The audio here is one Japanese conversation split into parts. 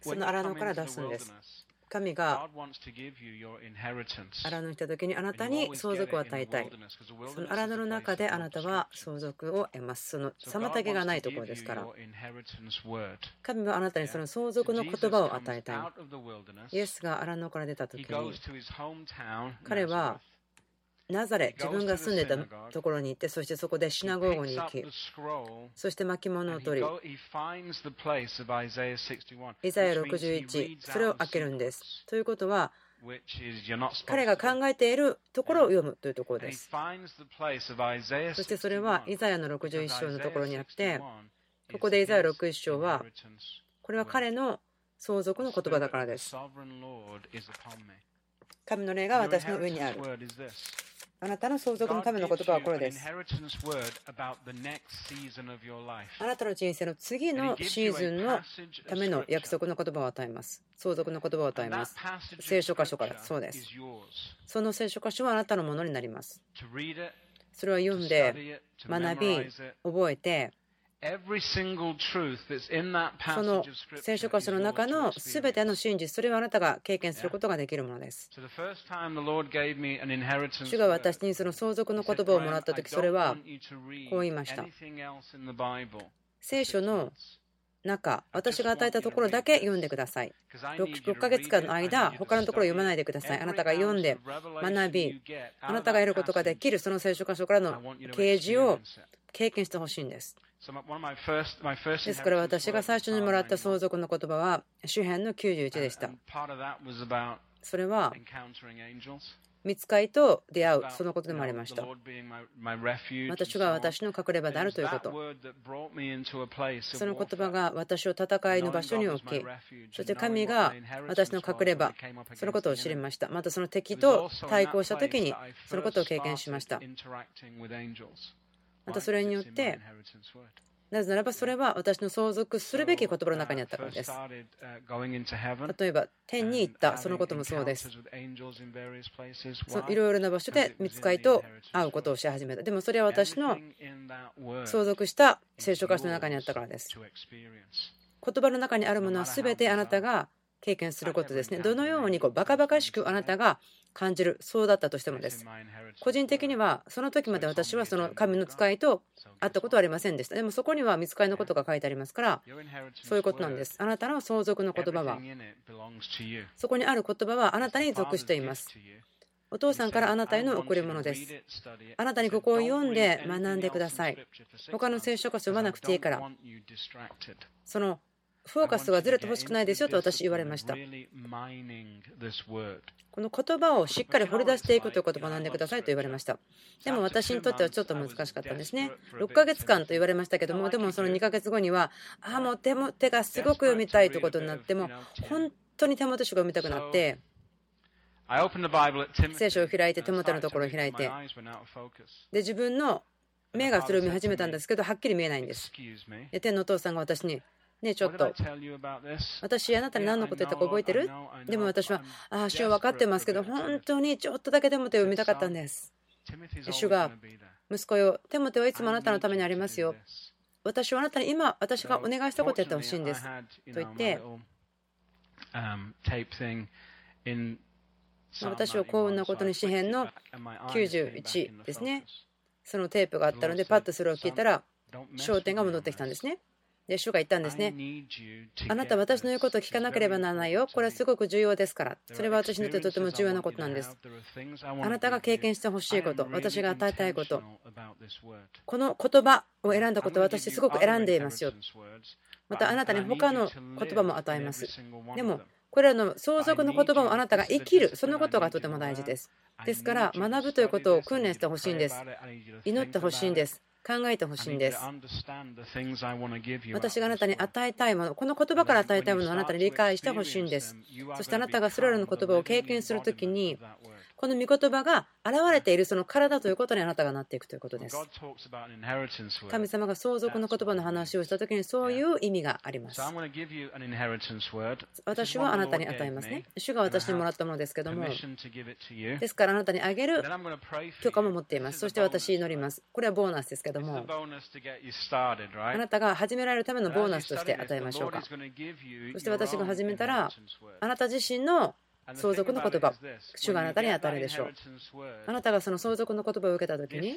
その荒野から出すんです。神が荒野に来た時にあなたに相続を与えたい。その荒野の中であなたは相続を得ます。その妨げがないところですから。神はあなたにその相続の言葉を与えたい。イエスが荒野から出た時に彼はナザレ、自分が住んでたところに行って、そしてそこでシナゴーゴに行き、そして巻物を取り、イザヤ61、それを開けるんです。ということは、彼が考えているところを読むというところです。そしてそれはイザヤの61章のところにあって、ここでイザヤ61章は、これは彼の相続の言葉だからです。神の霊が私の上にある。あなたの相続のための言葉はこれです。あなたの人生の次のシーズンのための約束の言葉を与えます。相続の言葉を与えます。聖書箇所からそうです。その聖書箇所はあなたのものになります。それを読んで、学び、覚えて、その聖書箇所の中のすべての真実、それはあなたが経験することができるものです。主が私にその相続の言葉をもらったとき、それはこう言いました。聖書の中、私が与えたところだけ読んでください。6, ヶ月間の間、他のところを読まないでください。あなたが読んで、学び、あなたが得ることができるその聖書箇所からの啓示を経験してほしいんです。ですから私が最初にもらった相続の言葉は主編の91でした。それは見つかりと出会う、そのことでもありました。私が私の隠れ場であるということ。その言葉が私を戦いの場所に置き、そして神が私の隠れ場、そのことを知りました。またその敵と対抗した時にそのことを経験しました。またそれによってなぜならばそれは私の相続するべき言葉の中にあったからです。例えば天に行ったそのこともそうです。いろいろな場所で見つかりと会うことをし始めた。でもそれは私の相続した聖書箇所の中にあったからです。言葉の中にあるものは全てあなたが経験することですね。どのようにこうバカバカしくあなたが感じる、そうだったとしてもです。個人的には、その時まで私はその神の使いと会ったことはありませんでした。でもそこには見つかりのことが書いてありますから、そういうことなんです。あなたの相続の言葉は、そこにある言葉はあなたに属しています。お父さんからあなたへの贈り物です。あなたにここを読んで学んでください。他の聖書箇所はなくていいから。そのフォーカスはずれてほしくないですよと私言われました。この言葉をしっかり掘り出していくということを学んでくださいと言われました。でも私にとってはちょっと難しかったんですね。6ヶ月間と言われましたけども、でもその2ヶ月後には、ああ、もう手も手がすごく読みたいということになっても、本当に手元書が読みたくなって、聖書を開いて手元のところを開いて、で自分の目がそれを見始めたんですけど、はっきり見えないんです。で天のお父さんが私に、ねちょっと。私あなたに何のこと言ったか覚えてる？でも私はああ主は分かってますけど本当にちょっとだけでも手を見たかったんです。主が息子よテモテはいつもあなたのためにありますよ。私はあなたに今私がお願いしたことやってほしいんです。と言って私は幸運なことに詩篇の91ですね。そのテープがあったのでパッとそれを聞いたら焦点が戻ってきたんですねで、主が言ったんですね。あなた、私の言うことを聞かなければならないよ。これはすごく重要ですから。それは私にとってとても重要なことなんです。あなたが経験してほしいこと、私が与えたいこと、この言葉を選んだことを私すごく選んでいますよ。またあなたに他の言葉も与えます。でも、これらの相続の言葉をあなたが生きる、そのことがとても大事です。ですから、学ぶということを訓練してほしいんです。祈ってほしいんです。考えてほしいんです。私があなたに与えたいもの、この言葉から与えたいものをあなたに理解してほしいんです。そしてあなたがそれらの言葉を経験するときに、この御言葉が現れているその体ということにあなたがなっていくということです。神様が相続の言葉の話をしたときにそういう意味があります。私はあなたに与えますね。主が私にもらったものですけども、ですからあなたにあげる許可も持っています。そして私祈ります。これはボーナスですけども、あなたが始められるためのボーナスとして与えましょうか。そして私が始めたら、あなた自身の相続の言葉、主があなたに与えるでしょう。あなたがその相続の言葉を受けたときに、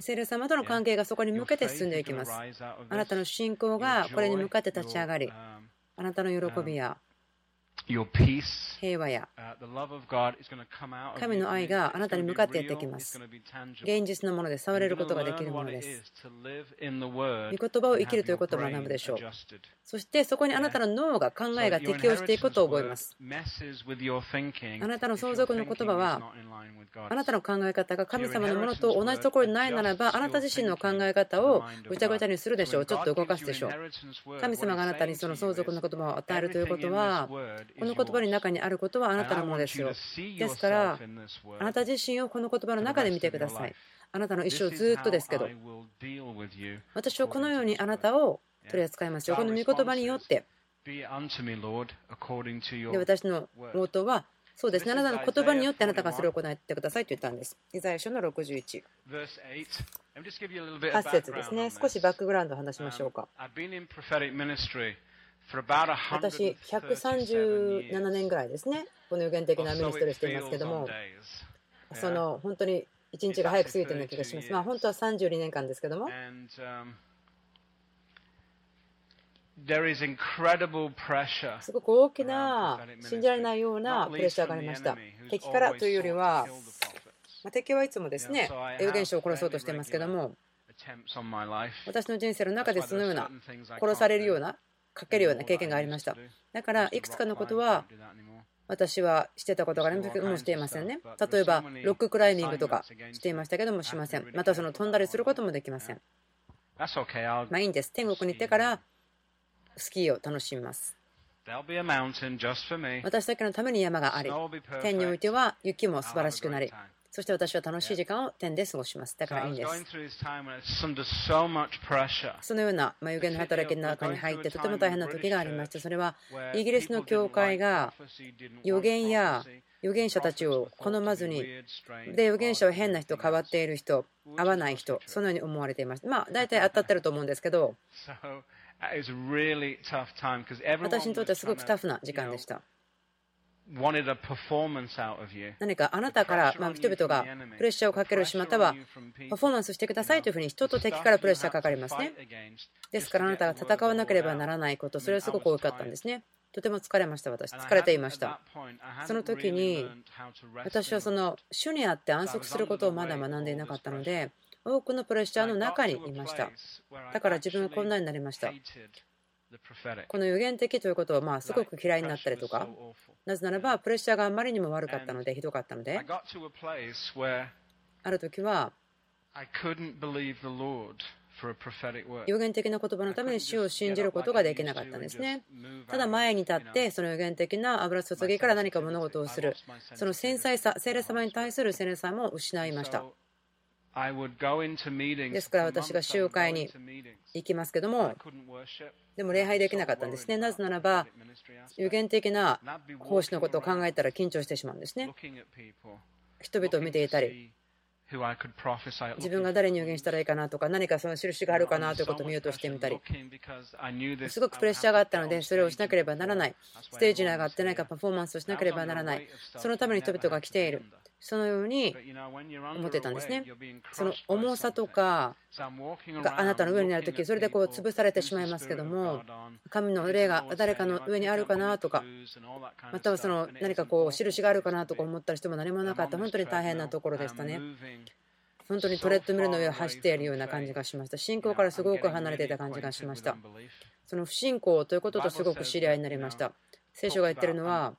聖霊様との関係がそこに向けて進んでいきます。あなたの信仰がこれに向かって立ち上がり、あなたの喜びや平和や神の愛があなたに向かってやってきます。現実のもので触れることができるものです。御言葉を生きるということを学ぶでしょう。そしてそこにあなたの脳が考えが適応していくことを覚えます。あなたの相続の言葉はあなたの考え方が神様のものと同じところにないならばあなた自身の考え方をぐちゃぐちゃにするでしょう。ちょっと動かすでしょう。神様があなたにその相続の言葉を与えるということはこの言葉の中にあることはあなたのものですよ。ですから、あなた自身をこの言葉の中で見てください。あなたの一生ずっとですけど、私はこのようにあなたを取り扱いますよ。この御言葉によって。で私の応答は、そうですね、あなたの言葉によってあなたがそれを行ってくださいと言ったんです。イザヤ書の61。8節ですね。少しバックグラウンドを話しましょうか。私、137年ぐらいですね、この予言的なミニストリーしていますけども、その本当に一日が早く過ぎてるような気がします。まあ、本当は32年間ですけども。すごく大きな、信じられないようなプレッシャーがありました。敵からというよりは、まあ、敵はいつもですね、預言者を殺そうとしていますけども、私の人生の中でそのような、殺されるようなかけるような経験がありました。だから、いくつかのことは私はしてたことがありますけどもしていませんね。例えば、ロッククライミングとかしていましたけどもしません。またその飛んだりすることもできません。まあいいんです。天国に行ってからスキーを楽しみます。私だけのために山があり、天においては雪も素晴らしくなり、そして私は楽しい時間を天で過ごします。だからいいんです。そのような有限の働きの中に入ってとても大変な時がありました。それはイギリスの教会が予言や預言者たちを好まずに、で預言者は変な人、変わっている人、合わない人、そのように思われていました。まあ、大体当たってると思うんですけど、私にとってはすごくタフな時間でした。何かあなたから、まあ、人々がプレッシャーをかけるし、またはパフォーマンスしてくださいというふうに人と敵からプレッシャーかかりますね。ですからあなたが戦わなければならないこと、それはすごく多かったんですね。とても疲れました、私。疲れていました。その時に、私はその主にあって安息することをまだ学んでいなかったので、多くのプレッシャーの中にいました。だから自分はこんなになりました。この予言的ということはまあすごく嫌いになったりとか、なぜならばプレッシャーがあまりにも悪かったので、ひどかったので、ある時は、予言的な言葉のために主を信じることができなかったんですね。ただ前に立って、その予言的な油注ぎから何か物事をする、その繊細さ、聖霊様に対する繊霊さも失いました。ですから私が集会に行きますけども、でも礼拝できなかったんですね。なぜならば、有限的な奉仕のことを考えたら緊張してしまうんですね。人々を見ていたり、自分が誰に予言したらいいかなとか、何かその印があるかなということを見ようとしてみたり、すごくプレッシャーがあったので、それをしなければならない、ステージに上がって何かパフォーマンスをしなければならない、そのために人々が来ている、そのように思ってたんですね。その重さとかがあなたの上にあるとき、それでこう潰されてしまいますけども、神の霊が誰かの上にあるかなとか、またはその何かこう印があるかなとか思った人も何もなかった、本当に大変なところでしたね。本当にトレッドミルの上を走っているような感じがしました。信仰からすごく離れていた感じがしました。その不信仰ということとすごく知り合いになりました。聖書が言ってるのは、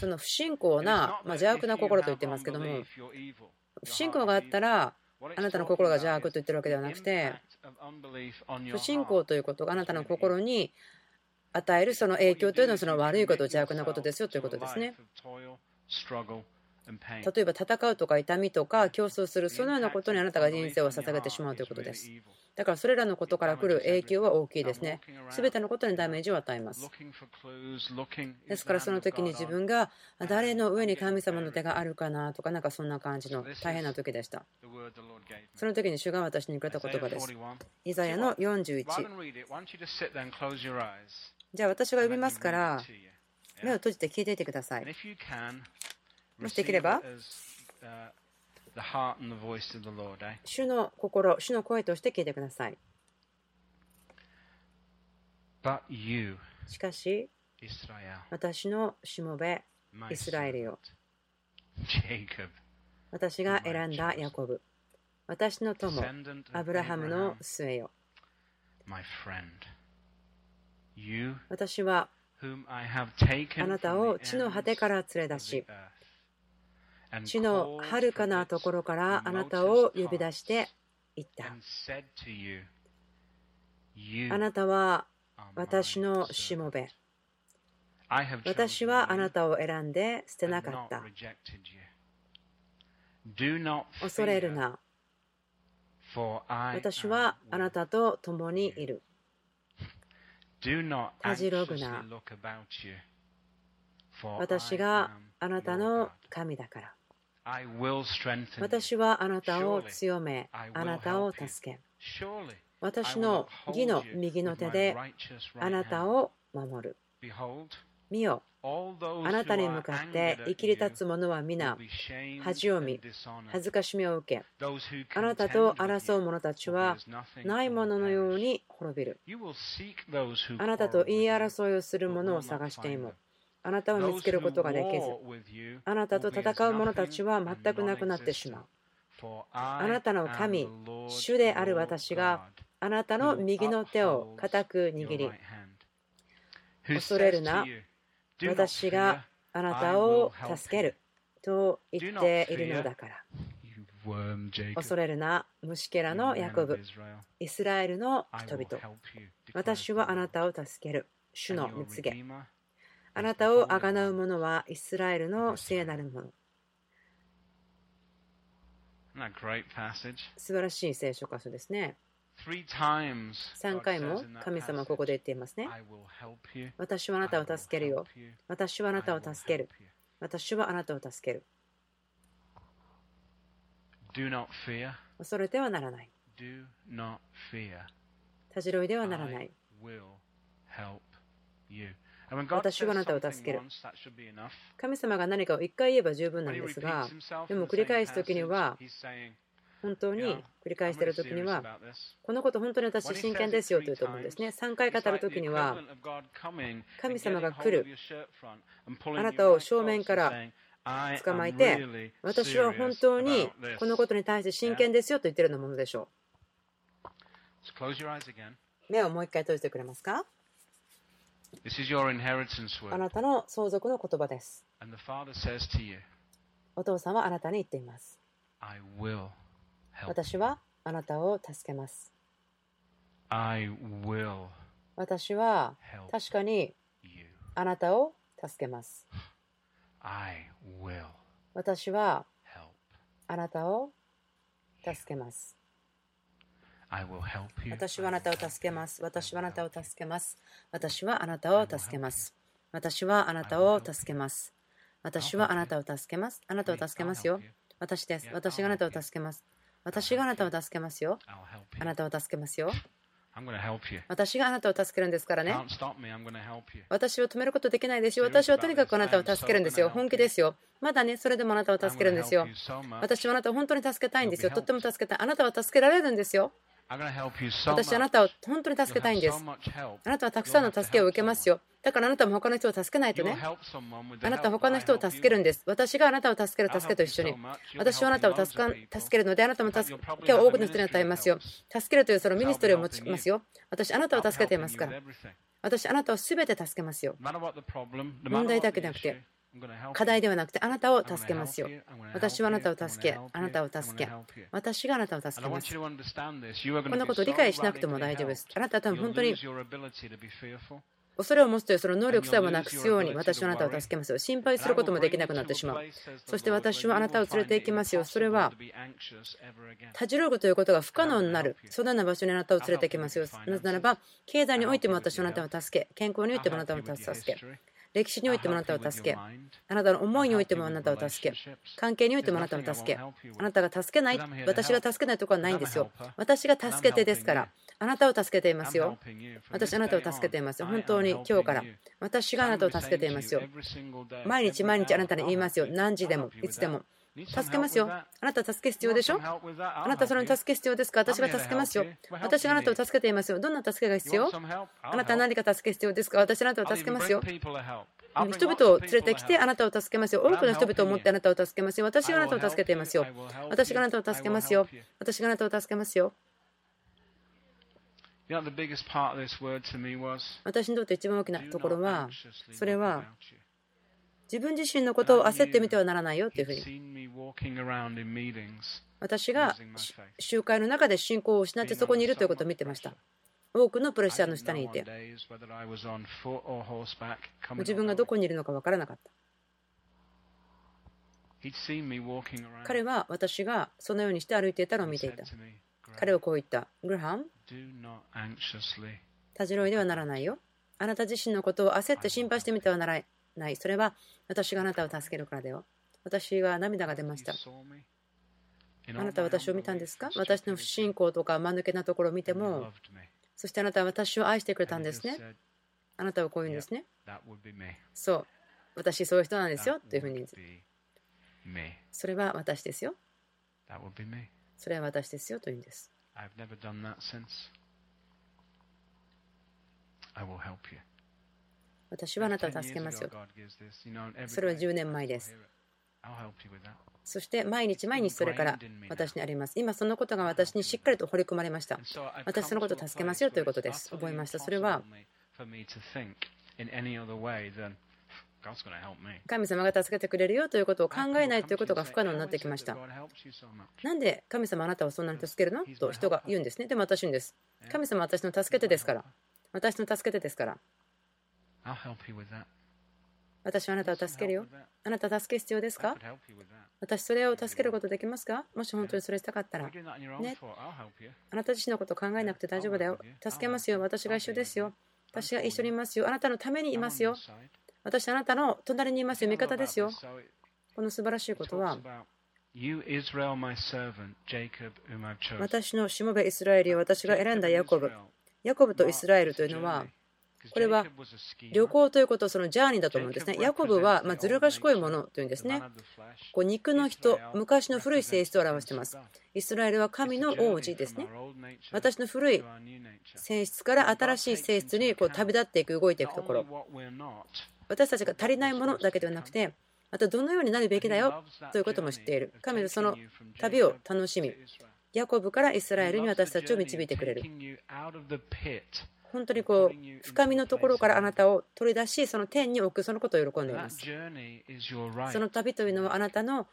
その不信仰な、まあ、邪悪な心と言ってますけども、不信仰があったら、あなたの心が邪悪と言ってるわけではなくて、不信仰ということがあなたの心に与えるその影響というのはその悪いこと、邪悪なことですよということですね。例えば戦うとか痛みとか競争するそのようなことにあなたが人生を捧げてしまうということです。だからそれらのことから来る影響は大きいですね。すべてのことにダメージを与えます。ですからその時に自分が誰の上に神様の手があるかなとかなんかそんな感じの大変な時でした。その時に主が私にくれた言葉です。イザヤの41。じゃあ私が読みますから目を閉じて聞いていてください。もしできれば、主の心、主の声として聞いてください。しかし、私のしもべ、イスラエルよ。私が選んだヤコブ。私の友、アブラハムの末よ。私はあなたを地の果てから連れ出し、地の遥かなところからあなたを呼び出して言った。あなたは私のしもべ。私はあなたを選んで捨てなかった。恐れるな。私はあなたと共にいる。たじろぐな。私があなたの神だから。私はあなたを強め、あなたを助け。私の義の右の手であなたを守る。見よ、あなたに向かって生きり立つ者は皆、恥を見、恥ずかしみを受け、あなたと争う者たちはないもののように滅びる。あなたと言い争いをする者を探していも。あなたを見つけることができず、あなたと戦う者たちは全くなくなってしまう。あなたの神、主である私があなたの右の手を固く握り、恐れるな、私があなたを助けると言っているのだから。恐れるな、虫けらのヤコブ、イスラエルの人々。私はあなたを助ける、主の蜜げ。あなたをあがなう者はイスラエルの聖なるもの。素晴らしい聖書箇所ですね。3回も神様はここで言っていますね。私はあなたを助けるよ。私はあなたを助ける。私はあなたを助ける。恐れてはならない。たじろいではならない。私はあなたを助ける。神様が何かを1回言えば十分なんですが、でも繰り返す時には、本当に繰り返している時には、このこと本当に私真剣ですよと言うと思うんですね。3回語る時には、神様が来る。あなたを正面から捕まえて、私は本当にこのことに対して真剣ですよと言っているようなものでしょう。目をもう一回閉じてくれますかあなたの相続の言葉です。お父さんはあなたに言っています。私はあなたを助けます。私は確かにあなたを助けます。私はあなたを助けます。私はあなたを助けます。私はあなたを助けます。私はあなたを助けます。私はあなたを助けます。私はあなたを助けます。あなたを助けますよ。私です。私があなたを助けます。私があなたを助けますよ。あなたを助けますよ。私があなたを助けるんですからね。私を止めることできないですよ。私はとにかくあなたを助けるんですよ。本気ですよ。まだね、それでもあなたを助けるんですよ。私はあなたを本当に助けたいんですよ。とっても助けたい。あなたは助けられるんですよ。私、あなたを本当に助けたいんです。あなたはたくさんの助けを受けますよ。だからあなたも他の人を助けないとね。あなたは他の人を助けるんです。私があなたを助ける助けと一緒に。私はあなたを助か助けるので、あなたも助けを多くの人に与えますよ。助けるというそのミニストリーを持ちますよ。私、あなたを助けていますから。私、あなたをすべて助けますよ。問題だけでなくて、課題ではなくてあなたを助けますよ。私はあなたを助け、あなたを助け、私があなたを助けます。こんなことを理解しなくても大丈夫です。あなたは多分本当に恐れを持つというその能力さえもなくすように私はあなたを助けますよ。心配することもできなくなってしまう。そして私はあなたを連れて行きますよ。それは、たじろぐということが不可能になる。そのような場所にあなたを連れて行きますよ。なぜならば、経済においても私はあなたを助け、健康においてもあなたを助け、歴史においてもあなたを助け、あなたの思いにおいてもあなたを助け、関係においてもあなたを助け、あなたが助けない、私が助けないところはないんですよ。私が助けてですから、あなたを助けていますよ。私、あなたを助けていますよ。本当に今日から。私があなたを助けていますよ。毎日毎日あなたに言いますよ。何時でも、いつでも。助けますよ。あなた助け必要でしょ？あなたそれに助け必要ですか？私が助けますよ。私があなたを助けていますよ。どんな助けが必要？あなたは何か助け必要ですか？私あなたを助けますよ。人々を連れてきてあなたを助けますよ。多くの人々を持ってあなたを助けますよ。私があなたを助けていますよ。私があなたを助けますよ。私があなたを助けますよ。私にとって一番大きなところは、それは自分自身のことを焦ってみてはならないよというふうに。私が集会の中で信仰を失ってそこにいるということを見てました。多くのプレッシャーの下にいて、自分がどこにいるのか分からなかった。彼は私がそのようにして歩いていたのを見ていた。彼はこう言った。グラハン、たじろいではならないよ。あなた自身のことを焦って心配してみてはならない。それは私があなたを助けるからだよ。私が涙が出ました。あなたは私を見たんですか？私の不信仰とか間抜けなところを見ても、そしてあなたは私を愛してくれたんですね。あなたはこう言うんですね。そう、私そういう人なんですよというふうに。それは私ですよ。それは私ですよというんです。私はあなたを助けますよ。それは10年前です。そして毎日毎日それから私にあります。今そのことが私にしっかりと掘り込まれました。私そのことを助けますよということです。覚えました。それは神様が助けてくれるよということを考えないということが不可能になってきました。なんで神様あなたをそんなに助けるの？と人が言うんですね。でも私言うんです。神様は私の助けてですから。私の助けてですから。私はあなたを助けるよ。あなた助け必要ですか？私それを助けることできますか？もし本当にそれしたかったら。ね。あなた自身のことを考えなくて大丈夫だよ。助けますよ。私が一緒ですよ。私が一緒にいますよ。あなたのためにいますよ。私あなたの隣にいますよ。味方ですよ。この素晴らしいことは、私のしもべイスラエルを私が選んだヤコブ。ヤコブとイスラエルというのは、これは旅行ということをそのジャーニーだと思うんですね。ヤコブはまずる賢いものというんですね。こう肉の人、昔の古い性質を表しています。イスラエルは神の王子ですね。私の古い性質から新しい性質にこう旅立っていく、動いていくところ。私たちが足りないものだけではなくて、またどのようになるべきだよということも知っている。神はその旅を楽しみ、ヤコブからイスラエルに私たちを導いてくれる。本当にこう深みのところからあなたを取り出しその天に置くそのことを喜んでいます。その旅というのはあなたの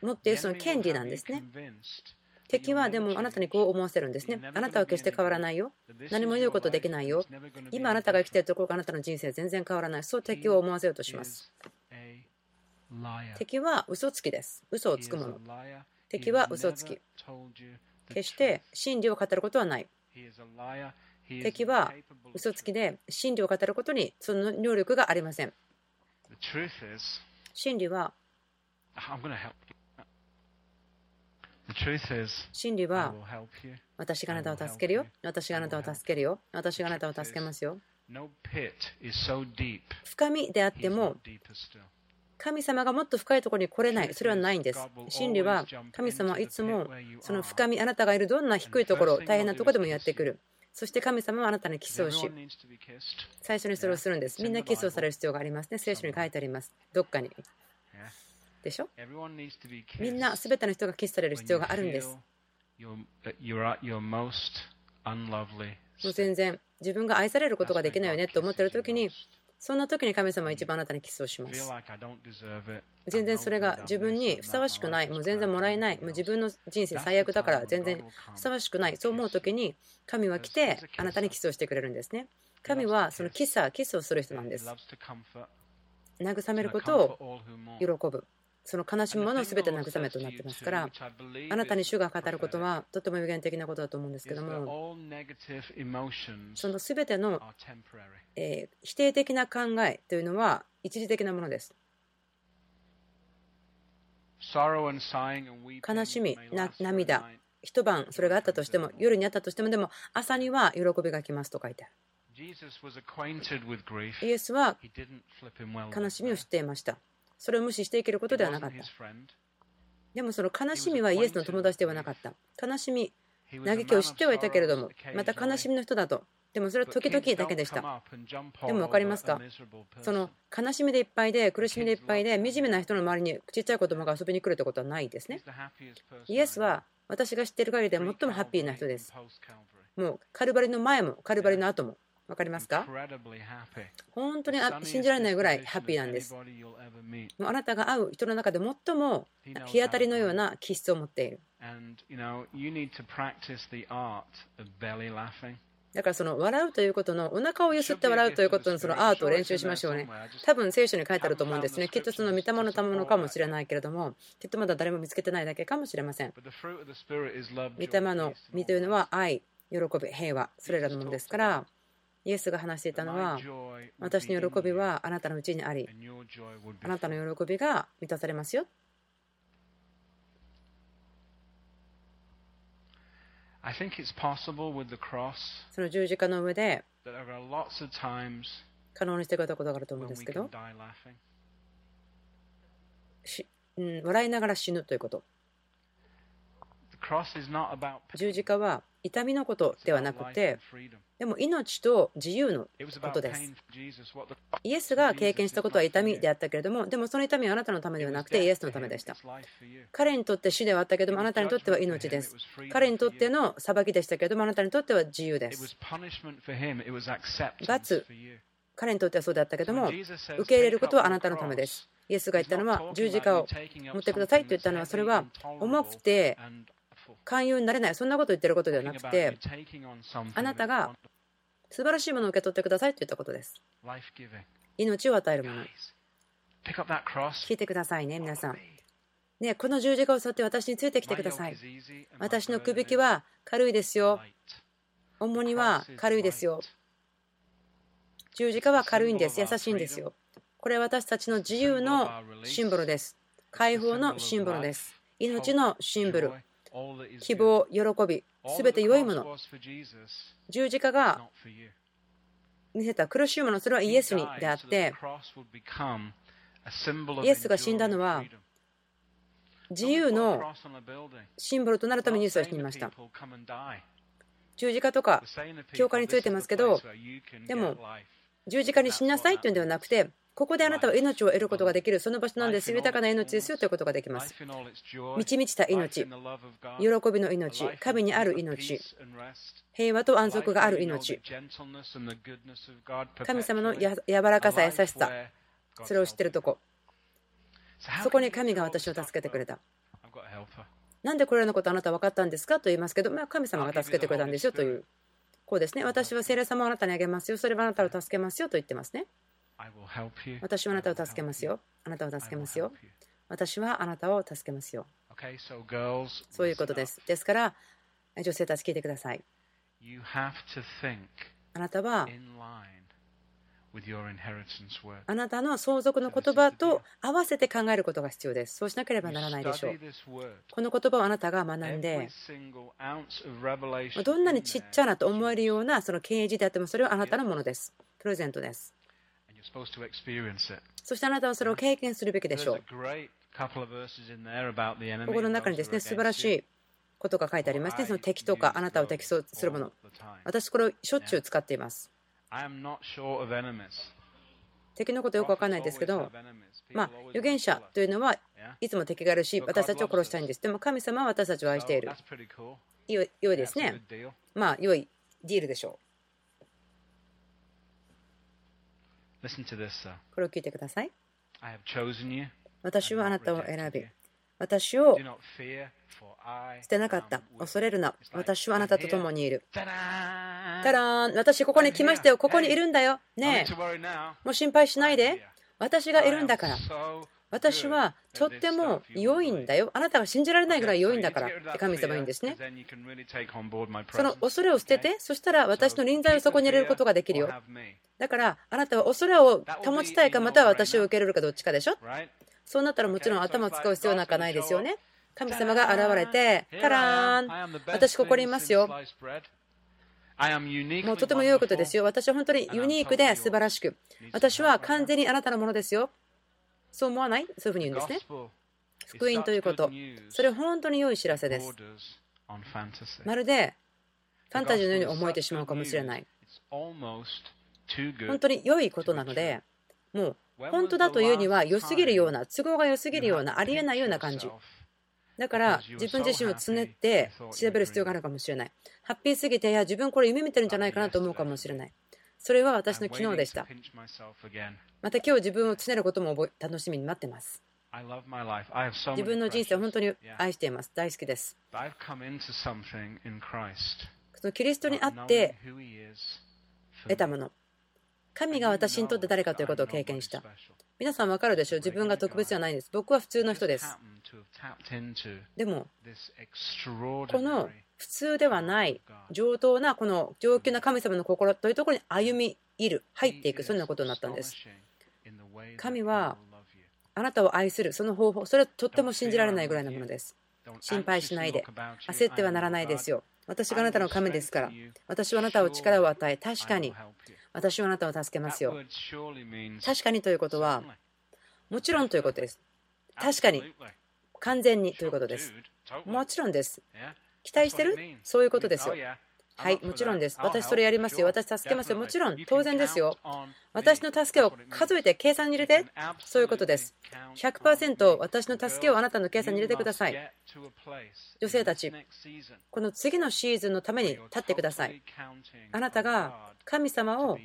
持っているその権利なんですね。敵はでもあなたにこう思わせるんですね。あなたは決して変わらないよ。何も言うことできないよ。今あなたが生きているところがあなたの人生は全然変わらない。そう敵を思わせようとします。敵は嘘つきです。嘘をつくもの。敵は嘘つき。決して真理を語ることはない敵は嘘つきで真理を語ることにその能力がありません。真理は真理は私があなたを助けるよ。私があなたを助けるよ。私があなたを助けますよ。深みであっても神様がもっと深いところに来れない。それはないんです。真理は神様はいつもその深み、あなたがいるどんな低いところ、大変なところでもやってくる。そして神様はあなたにキスをし、最初にそれをするんです。みんなキスをされる必要がありますね。聖書に書いてあります。どっかに。でしょ？みんな、すべての人がキスされる必要があるんです。もう全然、自分が愛されることができないよねと思っている時に、そんな時に神様は一番あなたにキスをします。全然それが自分にふさわしくない、もう全然もらえない、もう自分の人生最悪だから全然ふさわしくない、そう思う時に神は来てあなたにキスをしてくれるんですね。神はそのキスキスをする人なんです。慰めることを喜ぶ。その悲しむものを全て慰めとなってますから、あなたに主が語ることはとても有限的なことだと思うんですけども、その全ての、え否定的な考えというのは一時的なものです。悲しみ、涙、一晩それがあったとしても、夜にあったとしても、でも朝には喜びが来ますと書いてある。イエスは悲しみを知っていました。それを無視していけることではなかった。でもその悲しみはイエスの友達ではなかった。悲しみ、嘆きを知ってはいたけれども、また悲しみの人だと。でもそれは時々だけでした。でも分かりますか？その悲しみでいっぱいで苦しみでいっぱいで惨めな人の周りにちっちゃい子供が遊びに来るってことはないですね。イエスは私が知っている限りで最もハッピーな人です。もうカルバリの前もカルバリの後も分かりますか？本当に信じられないぐらいハッピーなんです。もうあなたが会う人の中で最も日当たりのような気質を持っている。だからその笑うということのお腹をゆすって笑うということのそのアートを練習しましょうね。多分聖書に書いてあると思うんですね。きっとその御霊の賜物かもしれないけれども、きっとまだ誰も見つけてないだけかもしれません。御霊の実というのは愛、喜び、平和、それらのものですから、イエスが話していたのは、私の喜びはあなたのうちにあり、あなたの喜びが満たされますよ。その十字架の上で可能にしてくれたことがあると思うんですけど、うん、笑いながら死ぬということ。十字架は痛みのことではなくて、でも命と自由のことです。イエスが経験したことは痛みであったけれども、でもその痛みはあなたのためではなくてイエスのためでした。彼にとって死ではあったけれども、あなたにとっては命です。彼にとっての裁きでしたけれども、あなたにとっては自由です。罰、彼にとってはそうであったけれども、受け入れることはあなたのためです。イエスが言ったのは、十字架を持ってくださいと言ったのは、それは重くて寛容になれない、そんなことを言ってることではなくて、あなたが素晴らしいものを受け取ってくださいといったことです。命を与えるもの。聞いてくださいね、皆さん。ね、この十字架を背負って私についてきてください。私のくびきは軽いですよ。重荷は軽いですよ。十字架は軽いんです。優しいんですよ。これは私たちの自由のシンボルです。解放のシンボルです。命のシンボル。希望、喜び、すべて良いもの。十字架が見せた苦しいもの、それはイエスにであって、イエスが死んだのは、自由のシンボルとなるためにイエスは死にました。十字架とか教会についてますけど、でも十字架に死になさいというんではなくて、ここであなたは命を得ることができる、その場所なんです。豊かな命ですよということができます。満ち満ちた命、喜びの命、神にある命、平和と安息がある命、神様の柔らかさ、優しさ、それを知ってるとこ。そこに神が私を助けてくれた。なんでこれらのことあなた分かったんですか？と言いますけど、まあ、神様が助けてくれたんですよという。こうですね。私は聖霊様をあなたにあげますよ。それはあなたを助けますよと言ってますね。私はあなたを助けますよ。あなたを助けますよ。私はあなたを助けますよ。そういうことです。ですから、女性たち聞いてください。あなたはあなたの相続の言葉と合わせて考えることが必要です。そうしなければならないでしょう。この言葉をあなたが学んで、どんなにちっちゃなと思えるようなその啓示であっても、それはあなたのものです。プレゼントです。そしてあなたはそれを経験するべきでしょう。ここの中にですね、素晴らしいことが書いてありますね。その敵とかあなたを敵するもの。私、これをしょっちゅう使っています。敵のことよく分かんないですけど、まあ、預言者というのはいつも敵があるし、私たちを殺したいんです。でも神様は私たちを愛している。良いですね。まあ、良いディールでしょう。これを聞いてください。私はあなたを選び、私を捨てなかった。恐れるな。私はあなたと共にいる。タラーン、私ここに来ましたよ、ここにいるんだよ。ねえ、もう心配しないで。私がいるんだから。私はとっても良いんだよ。あなたが信じられないぐらい良いんだからって神様言うんですね。その恐れを捨てて、そしたら私の臨在をそこに入れることができるよ。だからあなたは恐れを保ちたいか、または私を受け入れるかどっちかでしょ。そうなったらもちろん頭を使う必要なんかないですよね。神様が現れて、カラーン、私ここにいますよ。もうとても良いことですよ。私は本当にユニークで素晴らしく。私は完全にあなたのものですよ。そう思わない？そういうふうに言うんですね。福音ということ。それは本当に良い知らせです。まるでファンタジーのように思えてしまうかもしれない。本当に良いことなので、もう本当だというには良すぎるような、都合が良すぎるような、ありえないような感じ。だから自分自身をつねって調べる必要があるかもしれない。ハッピーすぎて、いや、自分これ夢見てるんじゃないかなと思うかもしれない。それは私の昨日でした。また今日自分をつねることも楽しみに待ってます。自分の人生を本当に愛しています。大好きです。そのキリストにあって得たもの。神が私にとって誰かということを経験した。皆さん分かるでしょう？自分が特別じゃないんです。僕は普通の人です。でも、この普通ではない上等なこの上級な神様の心というところに歩み入る、入っていく、そんなことになったんです。神はあなたを愛する、その方法、それはとっても信じられないぐらいのものです。心配しないで、焦ってはならないですよ。私があなたの神ですから、私はあなたを力を与え、確かに私はあなたを助けますよ。確かにということは、もちろんということです。確かに、完全にということです。もちろんです。期待してる？そういうことですよ。はい、もちろんです。私それやりますよ。私助けますよ。もちろん、当然ですよ。私の助けを数えて計算に入れて、そういうことです。100%私の助けをあなたの計算に入れてください。女性たち、この次のシーズンのために立ってください。あなたが神様を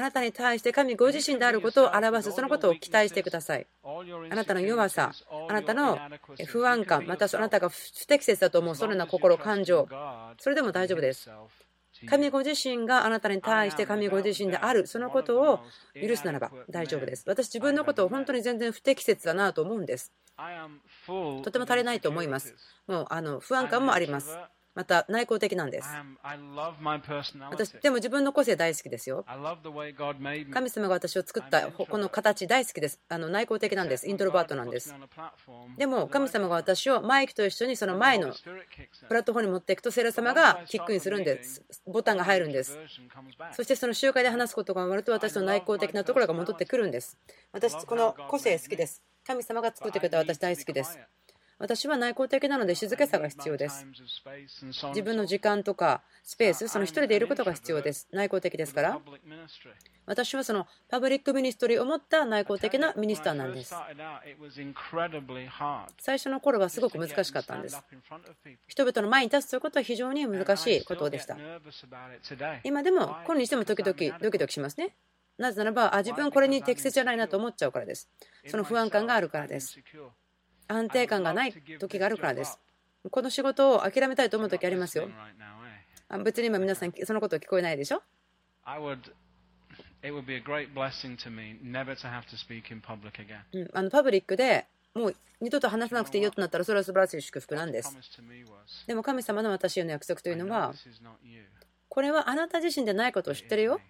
あなたに対して神ご自身であることを表す、そのことを期待してください。あなたの弱さ、あなたの不安感、またあなたが不適切だと思うそのような心、感情、それでも大丈夫です。神ご自身があなたに対して神ご自身である、そのことを許すならば大丈夫です。私、自分のことを本当に全然不適切だなと思うんです。とても足りないと思います。もうあの不安感もあります。また内向的なんです。私、でも自分の個性大好きですよ。神様が私を作ったこの形大好きです。あの内向的なんです。イントロバートなんです。でも神様が私をマイクと一緒にその前のプラットフォームに持っていくと、セラ様が kick in するんです。ボタンが入るんです。そしてその集会で話すことが終わると、私の内向的なところが戻ってくるんです。私、この個性好きです。神様が作ってくれた私大好きです。私は内向的なので静けさが必要です。自分の時間とかスペース、その一人でいることが必要です。内向的ですから。私はその public ministry を持った内向的なミニスターなんです。最初の頃はすごく難しかったんです。人々の前に立つということは非常に難しいことでした。今でも、今にしても時々ドキドキしますね。なぜならば、あ自分これに適切じゃないなと思っちゃうからです。その不安感があるからです。安定感がない時があるからです。この仕事を諦めたいと思う時ありますよ。別に今皆さんそのこと聞こえないでしょ？うん、あのパブリックでもう二度と話さなくていいよとなったらそれは素晴らしい祝福なんです。でも神様の私への約束というのはこれはあなた自身でないことを知ってるよ。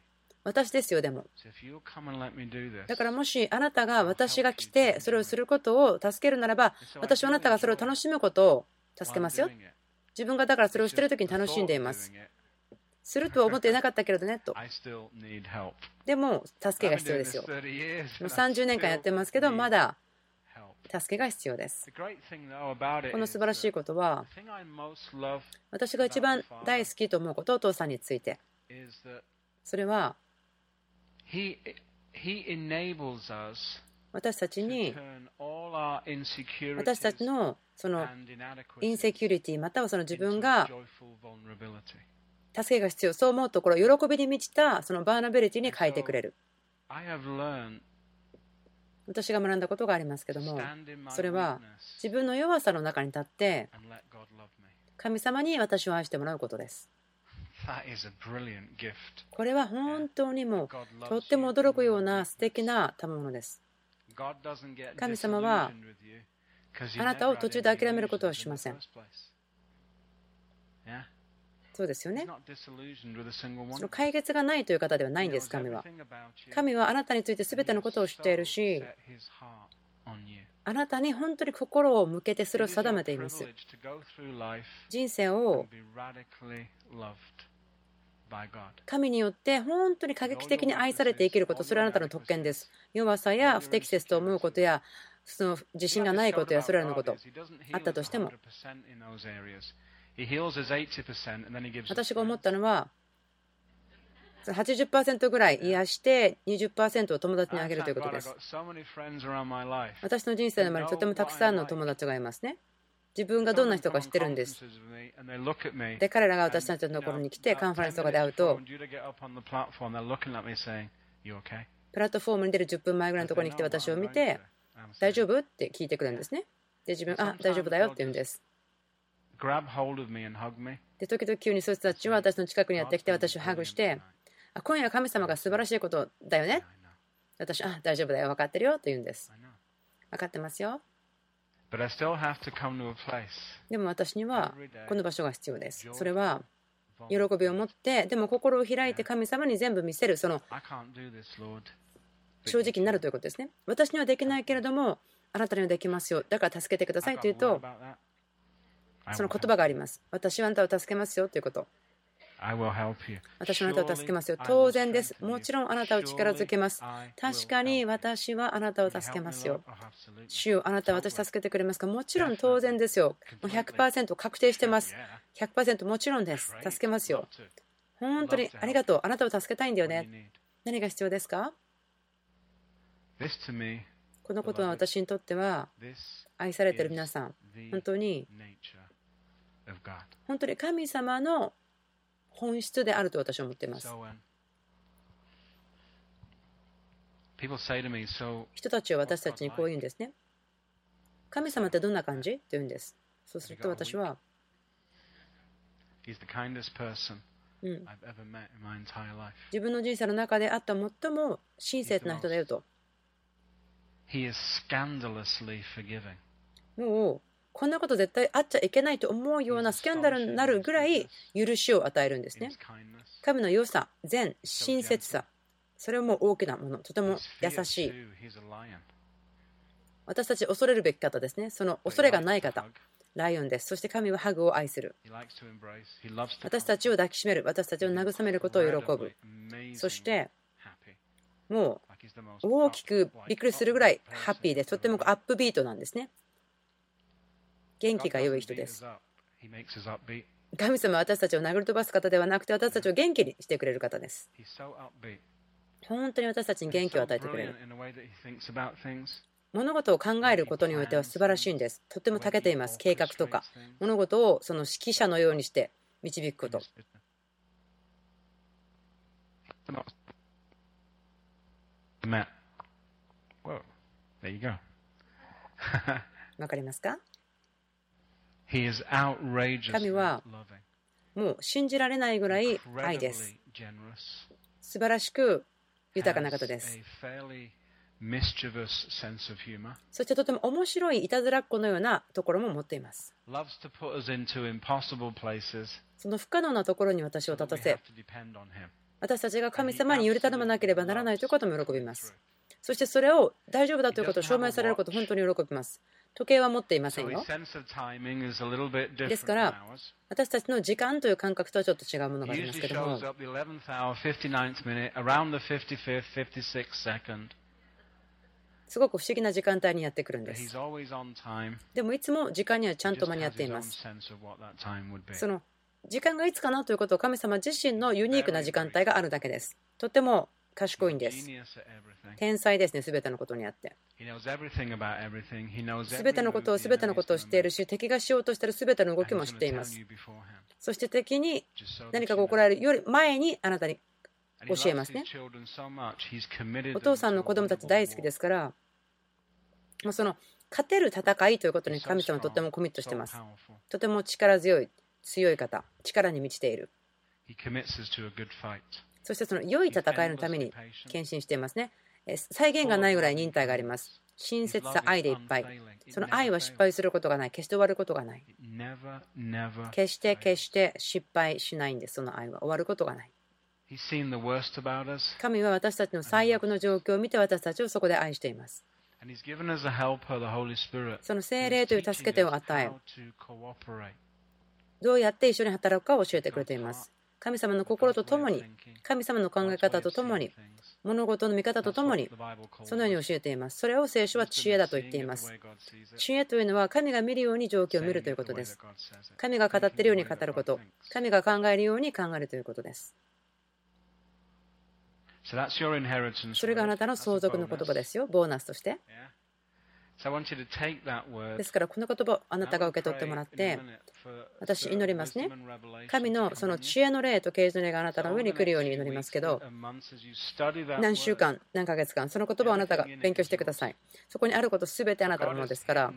私ですよ、でも。だからもしあなたが私が来てそれをすることを助けるならば、私はあなたがそれを楽しむことを助けますよ。自分がだからそれをしている時に楽しんでいます。するとは思っていなかったけれどねと。でも、助けが必要ですよ。30年間やってますけど、まだ助けが必要です。この素晴らしいことは、私が一番大好きと思うこと、お父さんについて。それは、私たちに私たちのそのインセキュリティまたはその自分が助けが必要そう思うところ喜びに満ちたそのバーナビリティに変えてくれる。私が学んだことがありますけどもそれは自分の弱さの中に立って神様に私を愛してもらうことですこれは本当にもうとっても驚くような素敵な賜物です。神様はあなたを途中で諦めることはしません。そうですよね。その解決がないという方ではないんです、神は。神はあなたについて全てのことを知っているし、あなたに本当に心を向けてそれを定めています。人生を神によって本当に過激的に愛されて生きること、それはあなたの特権です。弱さや不適切と思うことや、その自信がないことやそれらのこと、あったとしても。私が思ったのは、80%ぐらい癒して20%を友達にあげるということです。私の人生の周りにとてもたくさんの友達がいますね。自分がどんな人か知ってるんです。で、彼らが私たちのところに来て、カンファレンスとかで会うと、プラットフォームに出る10分前ぐらいのところに来て私を見て、大丈夫？って聞いてくるんですね。で、自分、あ、大丈夫だよって言うんです。で、時々急にそういう人たちは私の近くにやってきて私をハグして、あ今夜は神様が素晴らしいことだよね。私、あ、大丈夫だよ、分かってるよと言うんです。分かってますよ。でも私にはこの場所が必要です。それは喜びを持って、でも心を開いて神様に全部見せる、その正直になるということですね。私にはできないけれども、あなたにはできますよ。だから助けてくださいというと、その言葉があります。私はあなたを助けますよということ。私はあなたを助けますよ。当然です。もちろんあなたを力づけます。確かに私はあなたを助けますよ。主よあなたは私助けてくれますか？もちろん当然ですよ。もう100%確定してます。100%もちろんです。助けますよ。本当にありがとう。あなたを助けたいんだよね。何が必要ですか？このことは私にとっては愛されている皆さん、本当に本当に神様の本質であると私は思っています。人たちは私たちにこう言うんですね。神様ってどんな感じ？って言うんです。そうすると私は、うん、自分の人生の中であった最も親切な人だよと。もうこんなこと絶対あっちゃいけないと思うようなスキャンダルになるぐらい許しを与えるんですね。神の良さ、善、親切さ、それも大きなもの、とても優しい。私たち恐れるべき方ですね。その恐れがない方、ライオンです。そして神はハグを愛する。私たちを抱きしめる、私たちを慰めることを喜ぶ。そして、もう大きくびっくりするぐらいハッピーで、とてもアップビートなんですね。元気が良い人です。神様は私たちを殴り飛ばす方ではなくて私たちを元気にしてくれる方です。本当に私たちに元気を与えてくれる。物事を考えることにおいては素晴らしいんです。とても長けています。計画とか。物事をその指揮者のようにして導くこと。わかりますか？神はもう信じられないぐらい愛です。素晴らしく豊かな方です。そしてとても面白いいたずらっ子のようなところも持っています。その不可能なところに私を立たせ、私たちが神様により頼まなければならないということも喜びます。そしてそれを大丈夫だということを証明されることを本当に喜びます。時計は持っていませんよ。ですから、私たちの時間という感覚とはちょっと違うものがありますけども。すごく不思議な時間帯にやってくるんです。でもいつも時間にはちゃんと間に合っています。その時間がいつかなということを神様自身のユニークな時間帯があるだけです。とても賢いんです。天才ですね、すべてのことにあって。すべてのことをすべてのことを知っているし、敵がしようとしているすべての動きも知っています。そして敵に何かが起こられるより前にあなたに教えますね。お父さんの子供たち大好きですから、もうその勝てる戦いということに神様はとてもコミットしています。とても力強い、強い方、力に満ちている。そしてその良い戦いのために献身していますね。再現がないぐらい忍耐があります。親切さ、愛でいっぱい。その愛は失敗することがない。決して終わることがない。決して決して失敗しないんです。その愛は終わることがない。神は私たちの最悪の状況を見て私たちをそこで愛しています。その精霊という助け手を与え、どうやって一緒に働くかを教えてくれています。神様の心とともに、神様の考え方とともに、物事の見方とともに、そのように教えています。それを聖書は知恵だと言っています。知恵というのは神が見るように状況を見るということです。神が語っているように語ること、神が考えるように考えるということです。それがあなたの相続の言葉ですよ、ボーナスとして。ですから、この言葉をあなたが受け取ってもらって、私、祈りますね。神のその知恵の霊と啓示の霊があなたの上に来るように祈りますけど、何週間、何ヶ月間、その言葉をあなたが勉強してください。そこにあることすべてあなたのものですから、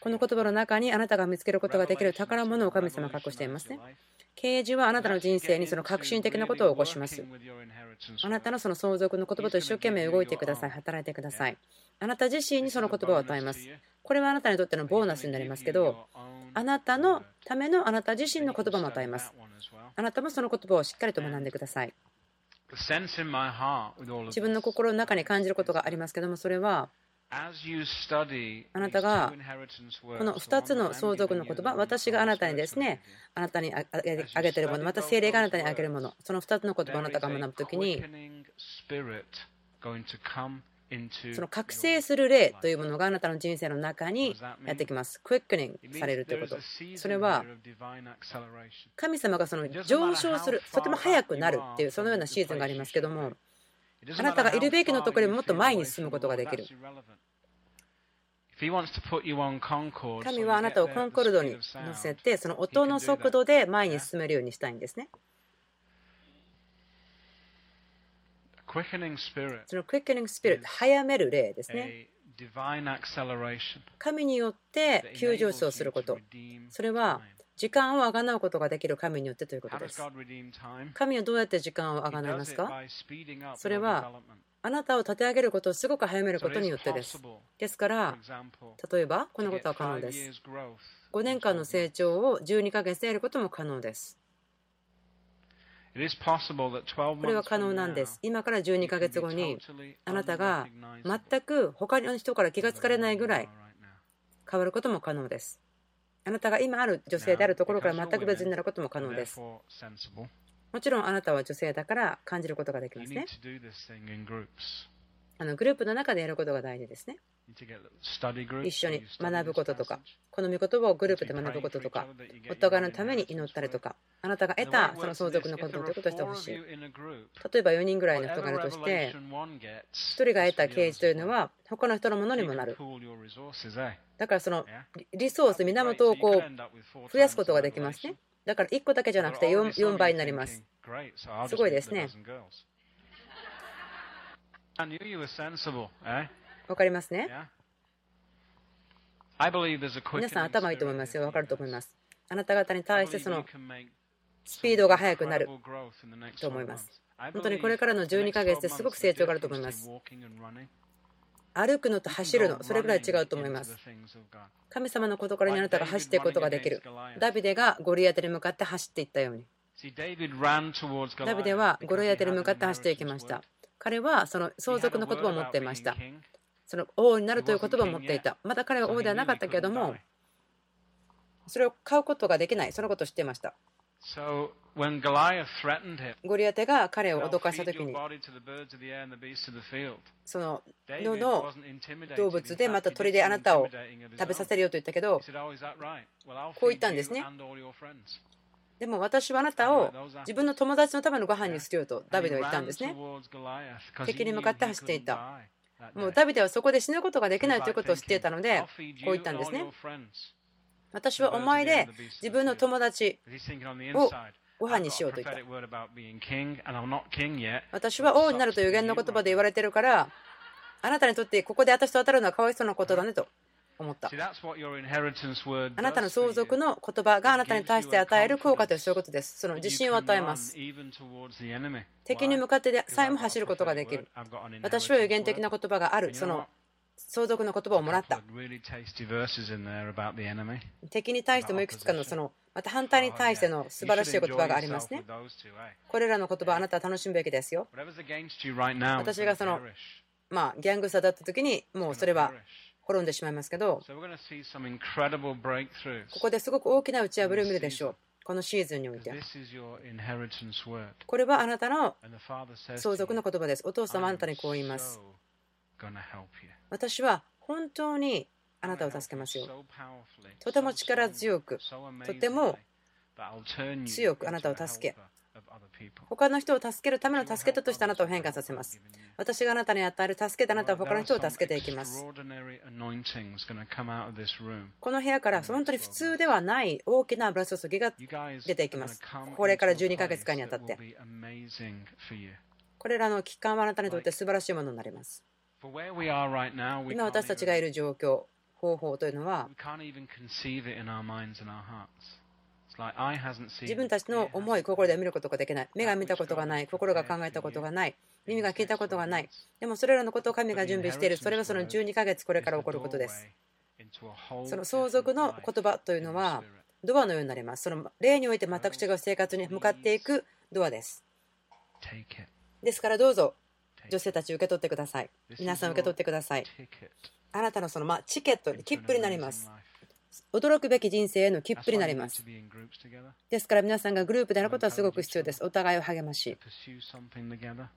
この言葉の中にあなたが見つけることができる宝物を神様は隠していますね。啓示はあなたの人生にその革新的なことを起こします。あなたのその相続の言葉と一生懸命動いてください、働いてください。あなた自身にその言葉を与えます。これはあなたにとってのボーナスになりますけど、あなたのためのあなた自身の言葉も与えます。あなたもその言葉をしっかりと学んでください。自分の心の中に感じることがありますけども、それは、あなたがこの2つの相続の言葉、私があなたにですね、あなたにあげてるもの、また精霊があなたにあげるもの、その2つの言葉をあなたが学ぶときに、その覚醒する霊というものがあなたの人生の中にやってきます。クイックニングされるということ。それは神様がその上昇する、とても速くなるっていう、そのようなシーズンがありますけども、あなたがいるべきのところよりもっと前に進むことができる。神はあなたをコンコルドに乗せて、その音の速度で前に進めるようにしたいんですね。そのクイックニングスピリット、早める霊ですね。神によって急上昇すること。それは時間をあがなうことができる神によってということです。神はどうやって時間をあがないますか？それはあなたを立て上げることをすごく早めることによってです。ですから、例えばこのことは可能です。5年間の成長を12ヶ月でやることも可能です。これは可能なんです。今から12ヶ月後に、あなたが全く他の人から気がつかれないぐらい変わることも可能です。あなたが今ある女性であるところから全く別になることも可能です。もちろんあなたは女性だから感じることができますね。あのグループの中でやることが大事ですね。一緒に学ぶこととか、この御言葉をグループで学ぶこととか、お互いのために祈ったりとか、あなたが得たその相続のことということをしてほしい。例えば4人ぐらいの人がいるとして、1人が得た啓示というのは、他の人のものにもなる。だからそのリソース、源をこう増やすことができますね。だから1個だけじゃなくて 4, 4倍になります。すごいですね。わかりますね？皆さん頭いいと思いますよ。わかると思います。あなた方に対してそのスピードが速くなると思います。本当にこれからの12ヶ月ですごく成長があると思います。歩くのと走るの、それぐらい違うと思います。神様のことからにあなたが走っていくことができる。ダビデがゴリアテに向かって走っていったように。ダビデはゴリアテに向かって走っていきました。彼はその相続の言葉を持っていました。その王になるという言葉を持っていた。まだ彼は王ではなかったけれども、それを買うことができない、そのことを知っていました。ゴリアテが彼を脅かしたときに、その野の動物でまた鳥であなたを食べさせるよと言ったけど、こう言ったんですね。でも私はあなたを自分の友達のためのご飯にするよとダビデは言ったんですね。敵に向かって走っていた。もうダビデはそこで死ぬことができないということを知っていたので、こう言ったんですね。私はお前で自分の友達をご飯にしようと言った。私は王になるという予言の言葉で言われてるから、あなたにとってここで私と当たるのはかわいそうなことだねと。思った。あなたの相続の言葉があなたに対して与える効果というそういうことです。その自信を与えます。敵に向かってさえも走ることができる。私は有限的な言葉がある。その相続の言葉をもらった。敵に対してもいくつかのそのまた反対に対しての素晴らしい言葉がありますね。これらの言葉あなたは楽しむべきですよ。私がそのまあギャングサだった時にもうそれは滅んでしまいますけどここですごく大きな打ち破りを見るでしょう。このシーズンにおいて。これはあなたの相続の言葉です。お父様あなたにこう言います。私は本当にあなたを助けますよ。とても力強く、とても強くあなたを助け、他の人を助けるための助け手としてあなたを変化させます。私があなたに与える助けてあなたは他の人を助けていきます。この部屋から本当に普通ではない大きな油注ぎが出ていきます。これから12ヶ月間にあたって。これらの期間はあなたにとって素晴らしいものになります。今私たちがいる状況、方法というのは自分たちの思い、心で見ることができない。目が見たことがない。心が考えたことがない。耳が聞いたことがない。でもそれらのことを神が準備している。それはその12ヶ月これから起こることです。その相続の言葉というのはドアのようになります。その例において全く違う生活に向かっていくドアです。ですからどうぞ女性たち受け取ってください。皆さん受け取ってください。あなたのそのまチケットに切符になります。驚くべき人生への切符になります。ですから皆さんがグループであることはすごく必要です。お互いを励まし、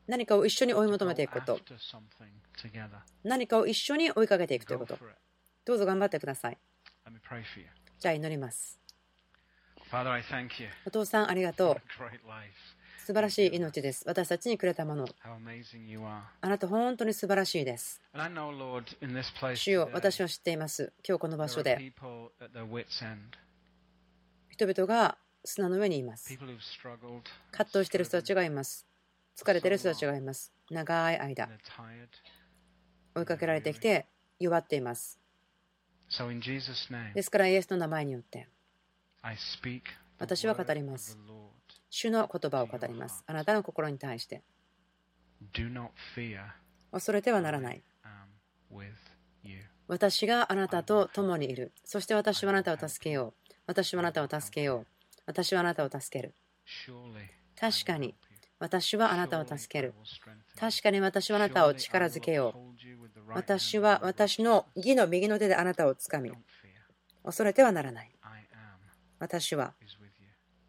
何かを一緒に追い求めていくこと、何かを一緒に追いかけていくということ、どうぞ頑張ってください。じゃあ祈ります。お父さんありがとう。素晴らしい命です。私たちにくれたもの。あなた本当に素晴らしいです。主よ私は知っています。今日この場所で。人々が砂の上にいます。葛藤している人たちがいます。疲れている人たちがいます。長い間。追いかけられてきて弱っています。ですからイエスの名前によって私は語ります。主の言葉を語ります。あなたの心に対して。恐れてはならない。私があなたと共にいる。そして私はあなたを助けよう。私はあなたを助けよう。私はあなたを助ける。確かに私はあなたを助ける。確かに私はあなたを力づけよう。私は私の義の右の手であなたをつかみ、恐れてはならない。私は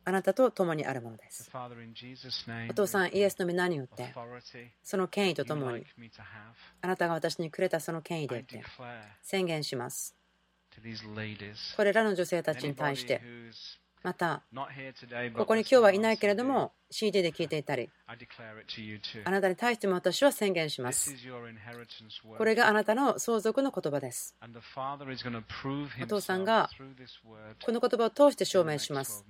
あなたと共にあるものです。お父さん、イエスの皆によって、その権威とともに、あなたが私にくれたその権威で宣言します。これらの女性たちに対して、また、ここに今日はいないけれども、CD で聞いていたり、あなたに対しても私は宣言します。これがあなたの相続の言葉です。お父さんがこの言葉を通して証明します。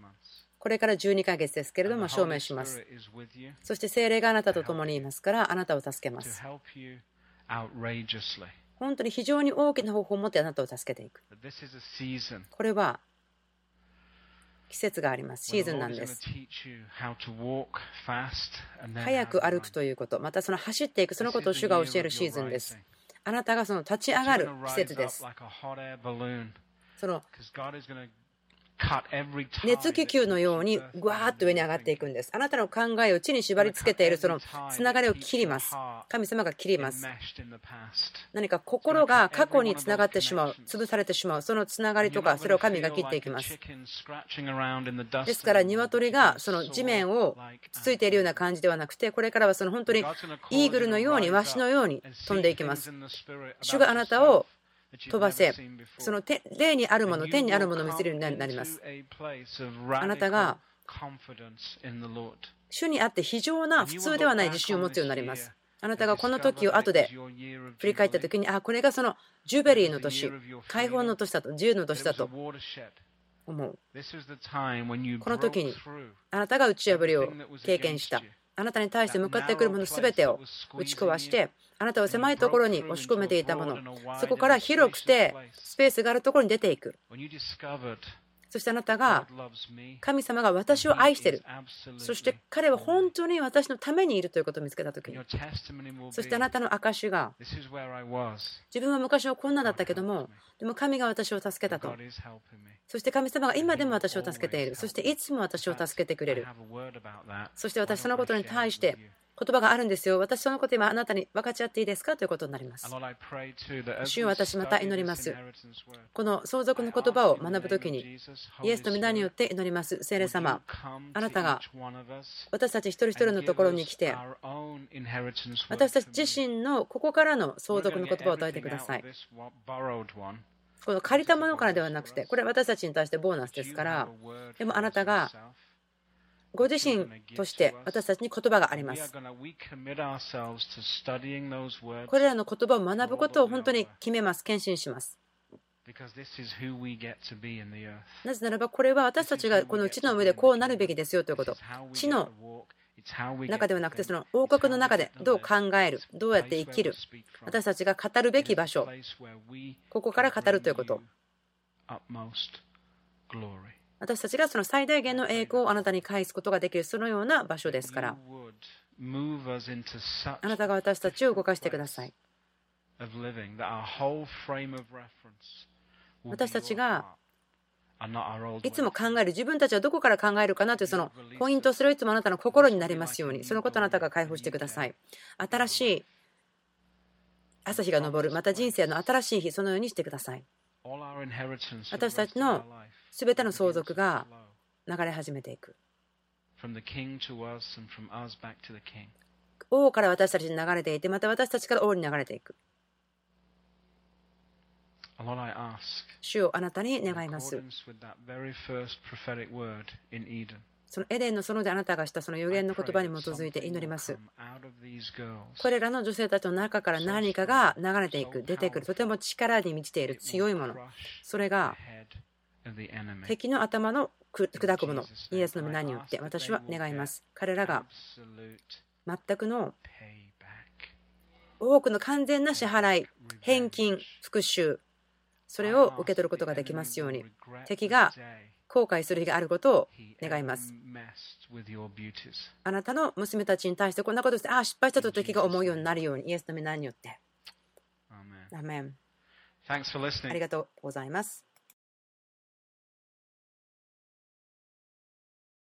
これから12ヶ月ですけれども証明します。そして精霊があなたと共にいますからあなたを助けます。本当に非常に大きな方法を持ってあなたを助けていく。これは季節があります。シーズンなんです。早く歩くということ、またその走っていく、そのことを主が教えるシーズンです。あなたがその立ち上がる季節です。その熱気球のようにぐわーっと上に上がっていくんです。あなたの考えを地に縛り付けているそのつながりを切ります。神様が切ります。何か心が過去につながってしまう、潰されてしまう、そのつながりとか、それを神が切っていきます。ですから、鶏がその地面をつついているような感じではなくて、これからはその本当にイーグルのように、ワシのように飛んでいきます。主があなたを飛ばせ、その霊にあるもの、天にあるものを見せるようになります。あなたが主にあって非常な普通ではない自信を持つようになります。あなたがこの時を後で振り返った時に、あ、これがそのジュベリーの年、解放の年だと、自由の年だと思う。この時にあなたが打ち破りを経験した。あなたに対して向かってくるもの全てを打ち壊してあなたを狭いところに押し込めていたもの。そこから広くてスペースがあるところに出ていく。そしてあなたが神様が私を愛しているそして彼は本当に私のためにいるということを見つけた時。にそしてあなたの証が自分は昔はこんなだったけどもでも神が私を助けたと。そして神様が今でも私を助けている。そしていつも私を助けてくれる。そして私そのことに対して言葉があるんですよ。私そのこと今あなたに分かち合っていいですか？ということになります。主を私また祈ります。この相続の言葉を学ぶときに、イエスと皆によって祈ります。聖霊様、あなたが私たち一人一人のところに来て、私たち自身のここからの相続の言葉を与えてください。この借りたものからではなくて、これは私たちに対してボーナスですから、でもあなたがご自身として私たちに言葉があります。これらの言葉を学ぶことを本当に決めます、献身します。なぜならばこれは私たちがこの地の上でこうなるべきですよということ。地の中ではなくてその王国の中でどう考える、どうやって生きる、私たちが語るべき場所、ここから語るということ。私たちがその最大限の栄光をあなたに返すことができるそのような場所ですから。あなたが私たちを動かしてください。私たちがいつも考える自分たちはどこから考えるかなというそのポイントそれをいつもあなたの心になりますように。そのことあなたが解放してください。新しい朝日が昇る。また人生の新しい日そのようにしてください。私たちのすべての相続が流れ始めていく。王から私たちに流れていて、また私たちから王に流れていく。主をあなたに願います。そのエデンの園であなたがしたその予言の言葉に基づいて祈ります。これらの女性たちの中から何かが流れていく、出てくる、とても力に満ちている強いもの。それが敵の頭の砕くもの、イエスの皆によって私は願います。彼らが全くの多くの完全な支払い、返金、復讐、それを受け取ることができますように、敵が後悔する日があることを願います。あなたの娘たちに対してこんなことして、ああ、失敗したと敵が思うようになるように、イエスの皆によって。アメンありがとうございます。